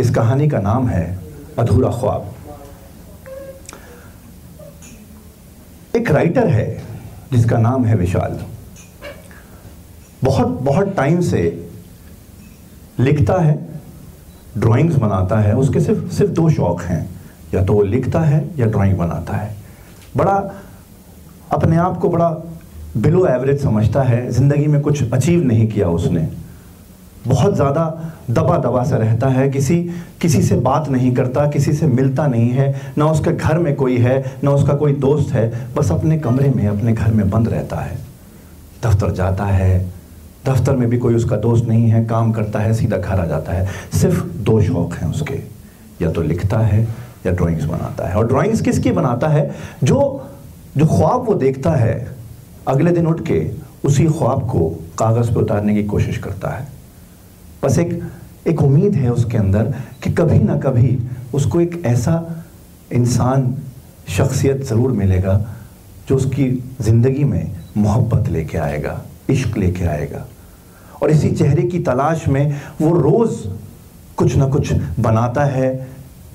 इस कहानी का नाम है अधूरा ख्वाब। एक राइटर है, जिसका नाम है विशाल। बहुत बहुत टाइम से लिखता है ड्राइंग्स बनाता है, उसके सिर्फ़ सिर्फ़ दो शौक हैं। या तो वो लिखता है, या ड्राइंग बनाता है। बड़ा, अपने आप को बड़ा बिलो एवरेज समझता है। ज़िंदगी में कुछ अचीव नहीं किया उसने। बहुत ज़्यादा दबा दबा सा रहता है। किसी किसी से बात नहीं करता, किसी से मिलता नहीं है। ना उसके घर में कोई है, ना उसका कोई दोस्त है। बस अपने कमरे में, अपने घर में बंद रहता है। दफ्तर जाता है। दफ्तर में भी कोई उसका दोस्त नहीं है। काम करता है, सीधा घर आ जाता है। सिर्फ़ दो शौक हैं उसके। या तो लिखता है, या ड्राइंग्स बनाता है। और ड्राइंग्स किसकी बनाता है? जो जो ख्वाब वो देखता है, अगले दिन उठ के, उसी ख्वाब को कागज़ पर उतारने की कोशिश करता है। बस एक एक उम्मीद है उसके अंदर कि कभी ना कभी उसको एक ऐसा इंसान, शख्सियत ज़रूर मिलेगा जो उसकी ज़िंदगी में मोहब्बत लेके आएगा, इश्क लेके आएगा। और इसी चेहरे की तलाश में वो रोज़ कुछ ना कुछ बनाता है,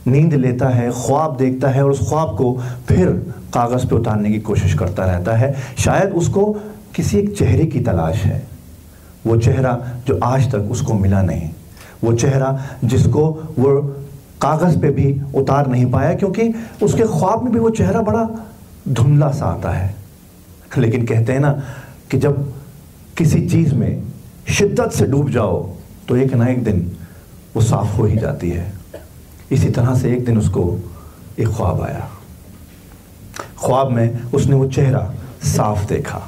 नींद लेता है, ख्वाब देखता है और उस ख्वाब को फिर कागज़ पे उतारने की कोशिश करता रहता है। शायद उसको किसी एक चेहरे की तलाश है। वो चेहरा जो आज तक उसको मिला नहीं। वो चेहरा जिसको वो कागज़ पे भी उतार नहीं पाया क्योंकि उसके ख्वाब में भी वो चेहरा बड़ा धुंधला सा आता है। लेकिन कहते हैं ना कि जब किसी चीज़ में शिद्दत से डूब जाओ तो एक ना एक दिन वो साफ़ हो ही जाती है। इसी तरह से एक दिन उसको एक ख्वाब आया। ख्वाब में उसने वो चेहरा साफ़ देखा।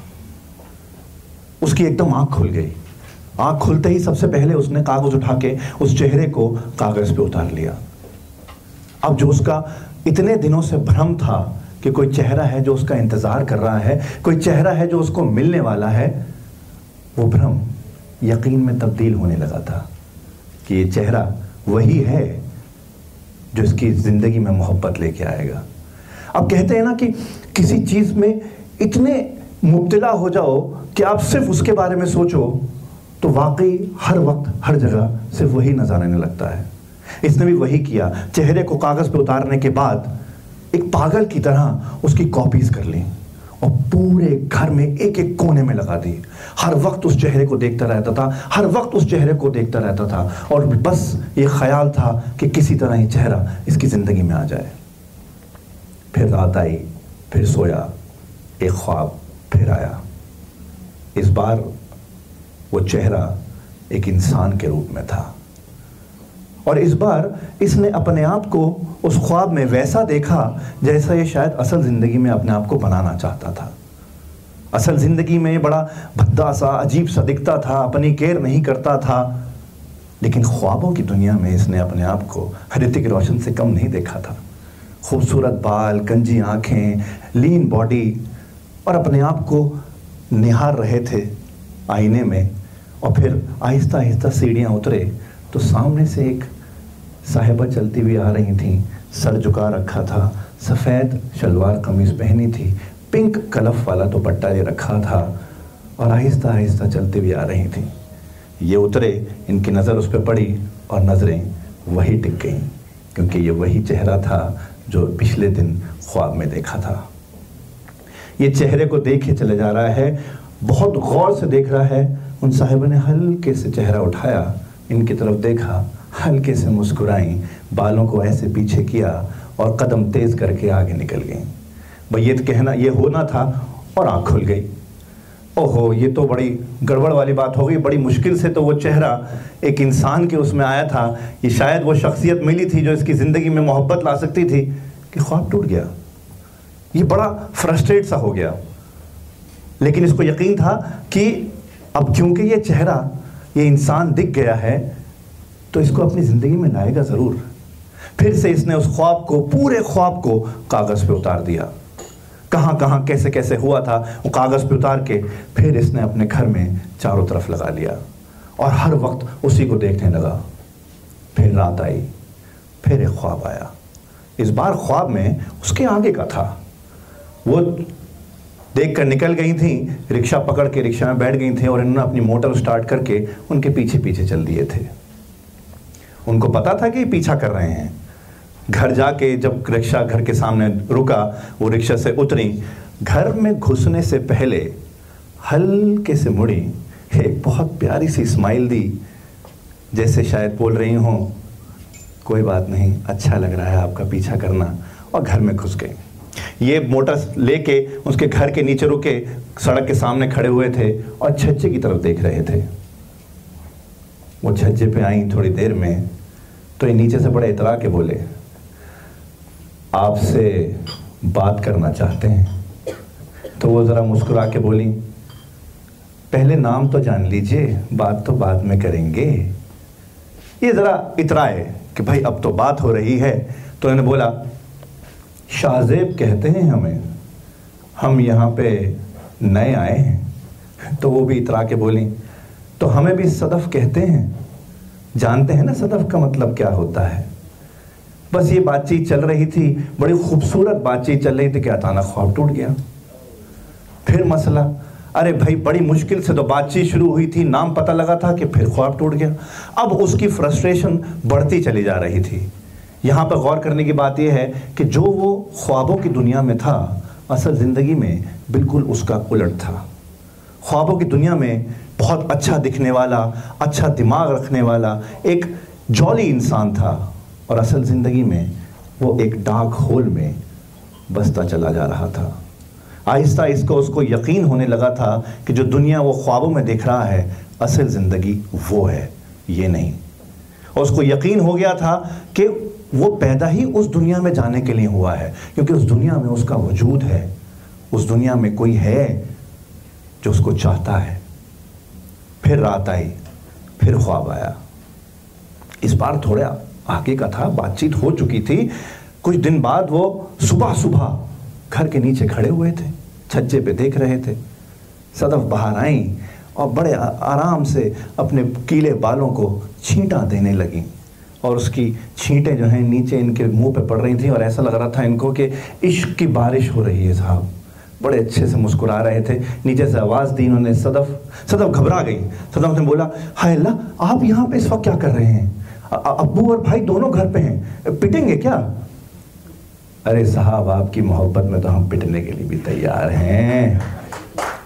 उसकी एकदम आँख खुल गई। आँख खुलते ही सबसे पहले उसने कागज़ उठा के उस चेहरे को कागज़ पे उतार लिया। अब जो उसका इतने दिनों से भ्रम था कि कोई चेहरा है जो उसका इंतज़ार कर रहा है, कोई चेहरा है जो उसको मिलने वाला है, वो भ्रम यकीन में तब्दील होने लगा था कि ये चेहरा वही है जो इसकी ज़िंदगी में मोहब्बत लेके आएगा। अब कहते हैं ना कि किसी चीज़ में इतने मुब्तला हो जाओ कि आप सिर्फ़ उसके बारे में सोचो तो वाकई हर वक्त, हर जगह सिर्फ़ वही नज़र आने लगता है। इसने भी वही किया। चेहरे को कागज़ पर उतारने के बाद एक पागल की तरह उसकी कॉपीज कर ली और पूरे घर में एक एक कोने में लगा दी। हर वक्त उस चेहरे को देखता रहता था, हर वक्त उस चेहरे को देखता रहता था और बस ये ख्याल था कि किसी तरह ये चेहरा इसकी ज़िंदगी में आ जाए। फिर रात आई, फिर सोया, एक ख्वाब फिर आया। इस बार वो चेहरा एक इंसान के रूप में था। और इस बार इसने अपने आप को उस ख्वाब में वैसा देखा जैसा ये शायद असल ज़िंदगी में अपने आप को बनाना चाहता था। असल ज़िंदगी में बड़ा भद्दा सा अजीब सा दिखता था, अपनी केयर नहीं करता था। लेकिन ख्वाबों की दुनिया में इसने अपने आप को ऋतिक रोशन से कम नहीं देखा था। खूबसूरत बाल, कंजी आँखें, लीन बॉडी और अपने आप को निहार रहे थे आईने में। और फिर आहिस्ता आहिस्ता सीढ़ियाँ उतरे तो सामने से एक साहिबा चलती हुई आ रही थी। सर झुका रखा था, सफ़ेद शलवार कमीज़ पहनी थी, पिंक कलफ वाला दुपट्टा ये रखा था और आहिस्ता आहिस्ता चलती हुई आ रही थी। ये उतरे, इनकी नज़र उस पर पड़ी और नज़रें वही टिक गईं, क्योंकि ये वही चेहरा था जो पिछले दिन ख्वाब में देखा था। ये चेहरे को देखे चले जा रहा है, बहुत गौर से देख रहा है उन साहिबा ने हल्के से चेहरा उठाया, इनकी तरफ़ देखा, हल्के से मुस्कुराई, बालों को ऐसे पीछे किया और कदम तेज करके आगे निकल गई। ये तो कहना, ये होना था और आँख खुल गई। ओहो, ये तो बड़ी गड़बड़ वाली बात हो गई। बड़ी मुश्किल से तो वो चेहरा एक इंसान के उसमें आया था ये शायद वो शख्सियत मिली थी जो इसकी ज़िंदगी में मोहब्बत ला सकती थी कि ख्वाब टूट गया। ये बड़ा फ्रस्ट्रेट सा हो गया। लेकिन इसको यकीन था कि अब क्योंकि ये चेहरा, ये इंसान दिख गया है तो इसको अपनी ज़िंदगी में लाएगा ज़रूर। फिर से इसने उस ख्वाब को, पूरे ख्वाब को कागज़ पे उतार दिया। कहाँ कहाँ, कैसे कैसे हुआ था, वो कागज़ पे उतार के फिर इसने अपने घर में चारों तरफ़ लगा लिया। और हर वक्त उसी को देखने लगा। फिर रात आई, फिर एक ख्वाब आया। इस बार ख्वाब में उसके आगे का था। वो देख कर निकल गई थी, रिक्शा पकड़ के रिक्शा में बैठ गई थी और इन्होंने अपनी मोटर स्टार्ट करके उनके पीछे पीछे चल दिए थे। उनको पता था कि पीछा कर रहे हैं। घर जाके जब रिक्शा घर के सामने रुका, वो रिक्शा से उतरी। घर में घुसने से पहले हल्के से मुड़ी एक बहुत प्यारी सी स्माइल दी, जैसे शायद बोल रही हूँ, कोई बात नहीं अच्छा लग रहा है आपका पीछा करना, और घर में घुस गई। ये मोटर लेके उसके घर के नीचे रुके, सड़क के सामने खड़े हुए थे और छज्जे की तरफ़ देख रहे थे। वो छज्जे पे आई थोड़ी देर में तो ये नीचे से बड़े इतरा के बोले, आपसे बात करना चाहते हैं। तो वो ज़रा मुस्कुरा के बोली, पहले नाम तो जान लीजिए, बात तो बाद में करेंगे। ये ज़रा इतराए कि भाई अब तो बात हो रही है तो इन्होंने बोला शाहजेब कहते हैं हमें, हम यहाँ पे नए आए हैं। तो वो भी इतरा के बोली तो हमें भी सदफ कहते हैं। जानते हैं ना सदफ का मतलब क्या होता है? बस ये बातचीत चल रही थी, बड़ी खूबसूरत बातचीत चल रही थी कि अचानक ख्वाब टूट गया। फिर मसला, अरे भाई, बड़ी मुश्किल से तो बातचीत शुरू हुई थी, नाम पता लगा था कि फिर ख्वाब टूट गया। अब उसकी फ्रस्ट्रेशन बढ़ती चली जा रही थी। यहाँ पर गौर करने की बात यह है कि जो वो ख्वाबों की दुनिया में था, असल ज़िंदगी में बिल्कुल उसका उलट था। ख्वाबों की दुनिया में बहुत अच्छा दिखने वाला अच्छा दिमाग रखने वाला, एक जॉली इंसान था और असल ज़िंदगी में वो एक डार्क होल में बसता चला जा रहा था। आहिस्ता आहिस्ता उसको यकीन होने लगा था कि जो दुनिया वो ख्वाबों में देख रहा है, असल ज़िंदगी वो है, ये नहीं। और उसको यकीन हो गया था कि वो पैदा ही उस दुनिया में जाने के लिए हुआ है, क्योंकि उस दुनिया में उसका वजूद है। उस दुनिया में कोई है जो उसको चाहता है। फिर रात आई, फिर ख्वाब आया। इस बार थोड़ा आगे का था, बातचीत हो चुकी थी। कुछ दिन बाद वो सुबह सुबह घर के नीचे खड़े हुए थे, छज्जे पे देख रहे थे। सदफ बाहर आई और बड़े आराम से अपने कीले बालों को छींटा देने लगी। और उसकी छींटें जो हैं नीचे इनके मुँह पे पड़ रही थी और ऐसा लग रहा था इनको कि इश्क की बारिश हो रही है साहब। बड़े अच्छे से मुस्कुरा रहे थे। नीचे से आवाज़ दी इन्होंने सदफ। सदफ घबरा गई। सदफ ने बोला, हाय अल्लाह, आप यहाँ पे इस वक्त क्या कर रहे हैं? अब्बू और भाई दोनों घर पे हैं। पिटेंगे क्या? अरे साहब, आपकी मोहब्बत में तो हम पिटने के लिए भी तैयार हैं।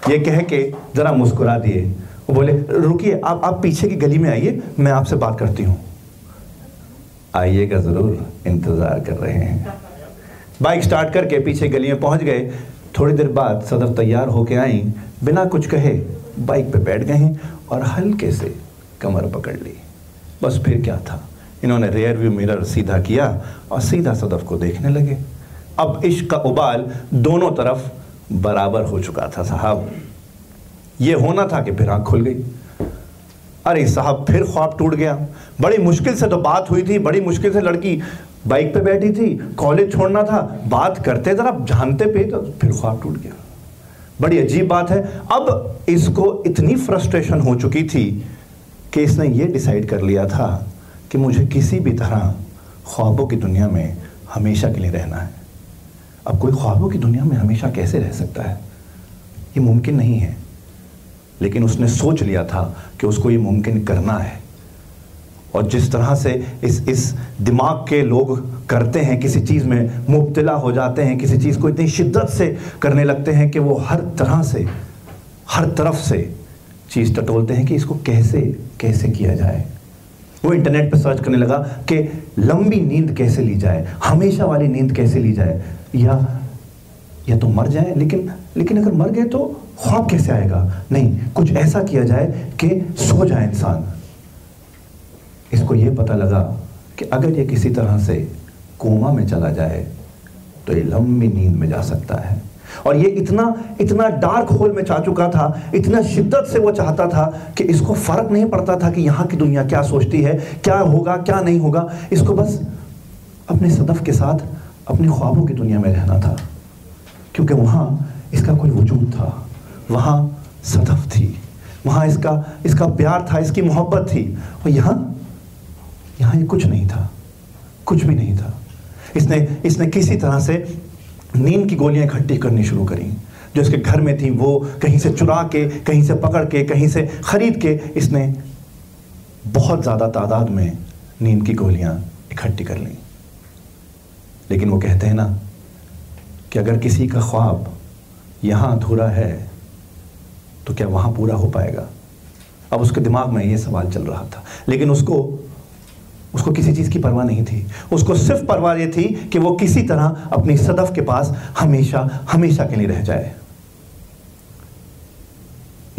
ये कह के ज़रा मुस्कुरा दिए। वो बोले, रुकिए, आप आप पीछे की गली में आइए, मैं आपसे बात करती हूँ। आइएगा ज़रूर इंतज़ार कर रहे हैं। बाइक स्टार्ट करके पीछे गली में पहुँच गए। थोड़ी देर बाद सदर तैयार होके आई। बिना कुछ कहे बाइक पे बैठ गए और हल्के से कमर पकड़ ली। बस फिर क्या था? इन्होंने रेयर व्यू मिरर सीधा किया और सीधा सदफ को देखने लगे। अब इश्क का उबाल दोनों तरफ़ बराबर हो चुका था साहब। ये होना था कि फिर आँख खुल गई। अरे साहब, फिर ख्वाब टूट गया। बड़ी मुश्किल से तो बात हुई थी, बड़ी मुश्किल से लड़की बाइक पे बैठी थी, कॉलेज छोड़ना था, बात करते जरा जानते पे तो फिर ख्वाब टूट गया। बड़ी अजीब बात है। अब इसको इतनी फ्रस्ट्रेशन हो चुकी थी कि इसने ये डिसाइड कर लिया था कि मुझे किसी भी तरह ख्वाबों की दुनिया में हमेशा के लिए रहना है। अब कोई ख्वाबों की दुनिया में हमेशा कैसे रह सकता है? ये मुमकिन नहीं है। लेकिन उसने सोच लिया था कि उसको ये मुमकिन करना है। और जिस तरह से इस इस दिमाग के लोग करते हैं, किसी चीज़ में मुबतला हो जाते हैं, किसी चीज़ को इतनी शिद्दत से करने लगते हैं कि वो हर तरह से, हर तरफ़ से चीज़ टटोलते हैं कि इसको कैसे कैसे किया जाए। वो इंटरनेट पर सर्च करने लगा कि लंबी नींद कैसे ली जाए, हमेशा वाली नींद कैसे ली जाए। या या तो मर जाए, लेकिन लेकिन अगर मर गए तो ख्वाब कैसे आएगा? नहीं, कुछ ऐसा किया जाए कि सो जाए इंसान। इसको ये पता लगा कि अगर ये किसी तरह से कोमा में चला जाए तो ये लंबी नींद में जा सकता है। और ये इतना इतना डार्क होल में जा चुका था, इतना शिद्दत से वो चाहता था कि इसको फ़र्क नहीं पड़ता था कि यहाँ की दुनिया क्या सोचती है, क्या होगा, क्या नहीं होगा। इसको बस अपने सदफ के साथ अपने ख्वाबों की दुनिया में रहना था, क्योंकि वहाँ इसका कोई वजूद था। वहाँ सदफ थी। वहाँ इसका इसका प्यार था, इसकी मोहब्बत थी। और यहाँ यहाँ ये कुछ नहीं था। कुछ भी नहीं था। इसने इसने किसी तरह से नींद की गोलियाँ इकट्ठी करनी शुरू करी। जो इसके घर में थी, वो कहीं से चुरा के, कहीं से पकड़ के, कहीं से खरीद के, इसने बहुत ज़्यादा तादाद में नींद की गोलियाँ इकट्ठी कर ली। लेकिन वो कहते हैं ना कि अगर किसी का ख्वाब यहाँ अधूरा है तो क्या वहाँ पूरा हो पाएगा? अब उसके दिमाग में ये सवाल चल रहा था। लेकिन उसको उसको किसी चीज़ की परवाह नहीं थी। उसको सिर्फ़ परवाह ये थी कि वो किसी तरह अपनी सदफ के पास हमेशा हमेशा के लिए रह जाए।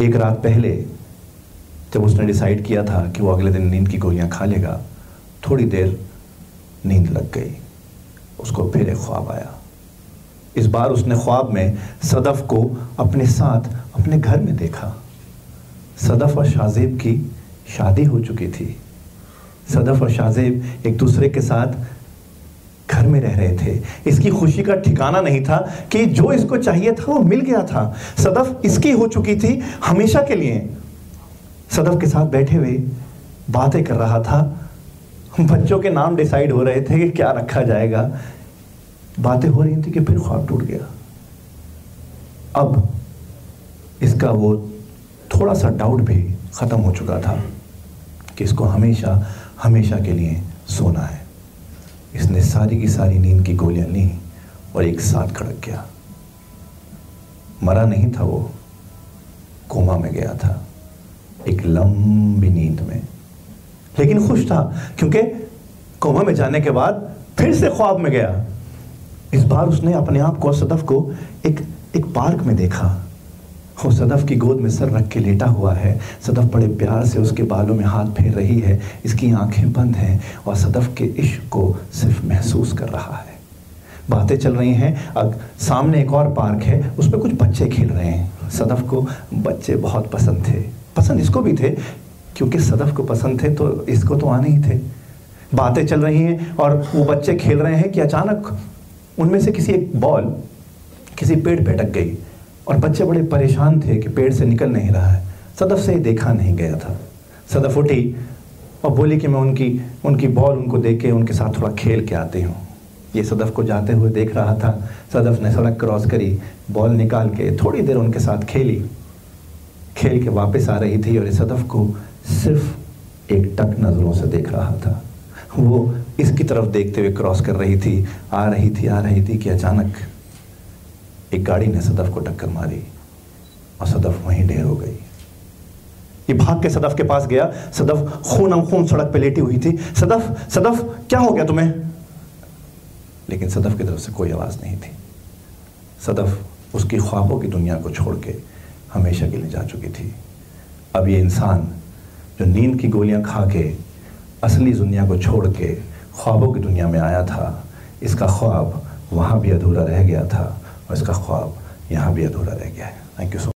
एक रात पहले, जब उसने डिसाइड किया था कि वो अगले दिन नींद की गोलियाँ खा लेगा, थोड़ी देर नींद लग गई। उसको फिर एक ख्वाब आया। इस बार उसने ख्वाब में सदफ को अपने साथ अपने घर में देखा। सदफ और शाहजेब की शादी हो चुकी थी। सदफ और शाहजेब एक दूसरे के साथ घर में रह रहे थे। इसकी खुशी का ठिकाना नहीं था कि जो इसको चाहिए था वो मिल गया था। सदफ इसकी हो चुकी थी हमेशा के लिए। सदफ के साथ बैठे हुए बातें कर रहा था। बच्चों के नाम डिसाइड हो रहे थे कि क्या रखा जाएगा। बातें हो रही थी कि फिर ख्वाब टूट गया। अब इसका वो थोड़ा सा डाउट भी ख़त्म हो चुका था कि इसको हमेशा हमेशा के लिए सोना है। इसने सारी की सारी नींद की गोलियाँ ली और एक साथ खड़क गया। मरा नहीं था वो, कोमा में गया था, एक लंबी नींद में। लेकिन खुश था, क्योंकि कोमा में जाने के बाद फिर से ख्वाब में गया। इस बार उसने अपने आप को सदफ को एक एक पार्क में देखा। वो सदफ की गोद में सर रख के लेटा हुआ है। सदफ बड़े प्यार से उसके बालों में हाथ फेर रही है। इसकी आँखें बंद हैं और सदफ के इश्क को सिर्फ़ महसूस कर रहा है। बातें चल रही हैं। अब सामने एक और पार्क है। उस पर कुछ बच्चे खेल रहे हैं। सदफ को बच्चे बहुत पसंद थे। पसंद इसको भी थे, क्योंकि सदफ को पसंद थे तो इसको तो आने ही थे। बातें चल रही हैं और वो बच्चे खेल रहे हैं कि अचानक उनमें से किसी एक बॉल किसी पेड़ पे अटक गई और बच्चे बड़े परेशान थे कि पेड़ से निकल नहीं रहा है। सदफ से ही देखा नहीं गया था। सदफ उठी और बोली कि मैं उनकी उनकी बॉल उनको देख के, उनके साथ थोड़ा खेल के आती हूँ। ये सदफ को जाते हुए देख रहा था। सदफ ने सड़क क्रॉस करी, बॉल निकाल के थोड़ी देर उनके साथ खेली। खेल के वापस आ रही थी और इस सदफ को सिर्फ़ एक टक नज़रों से देख रहा था। वो इसकी तरफ़ देखते हुए क्रॉस कर रही थी, आ रही थी, आ रही थी कि अचानक एक गाड़ी ने सदफ को टक्कर मारी और सदफ वहीं ढेर हो गई। ये भाग के सदफ के पास गया। सदफ खून खून सड़क पे लेटी हुई थी। सदफ सदफ, क्या हो गया तुम्हें? लेकिन सदफ की तरफ़ से कोई आवाज़ नहीं थी। सदफ उसकी ख्वाबों की दुनिया को छोड़ के हमेशा के लिए जा चुकी थी। अब ये इंसान जो नींद की गोलियाँ खा के असली दुनिया को छोड़ के ख्वाबों की दुनिया में आया था। इसका ख्वाब वहाँ भी अधूरा रह गया था और इसका ख्वाब यहाँ भी अधूरा रह गया है। थैंक यू सो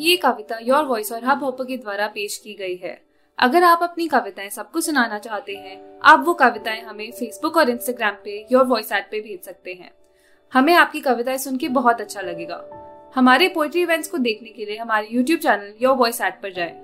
ये कविता योर वॉइस और हब हॉपर के द्वारा पेश की गई है। अगर आप अपनी कविताएँ सबको सुनाना चाहते हैं, आप वो कविताएँ हमें फेसबुक और इंस्टाग्राम पे योर वॉइस ऐप पे भेज सकते हैं। हमें आपकी कविताएँ सुन के बहुत अच्छा लगेगा। हमारे पोइट्री इवेंट्स को देखने के लिए हमारे YouTube channel your voice app पर जाएँ।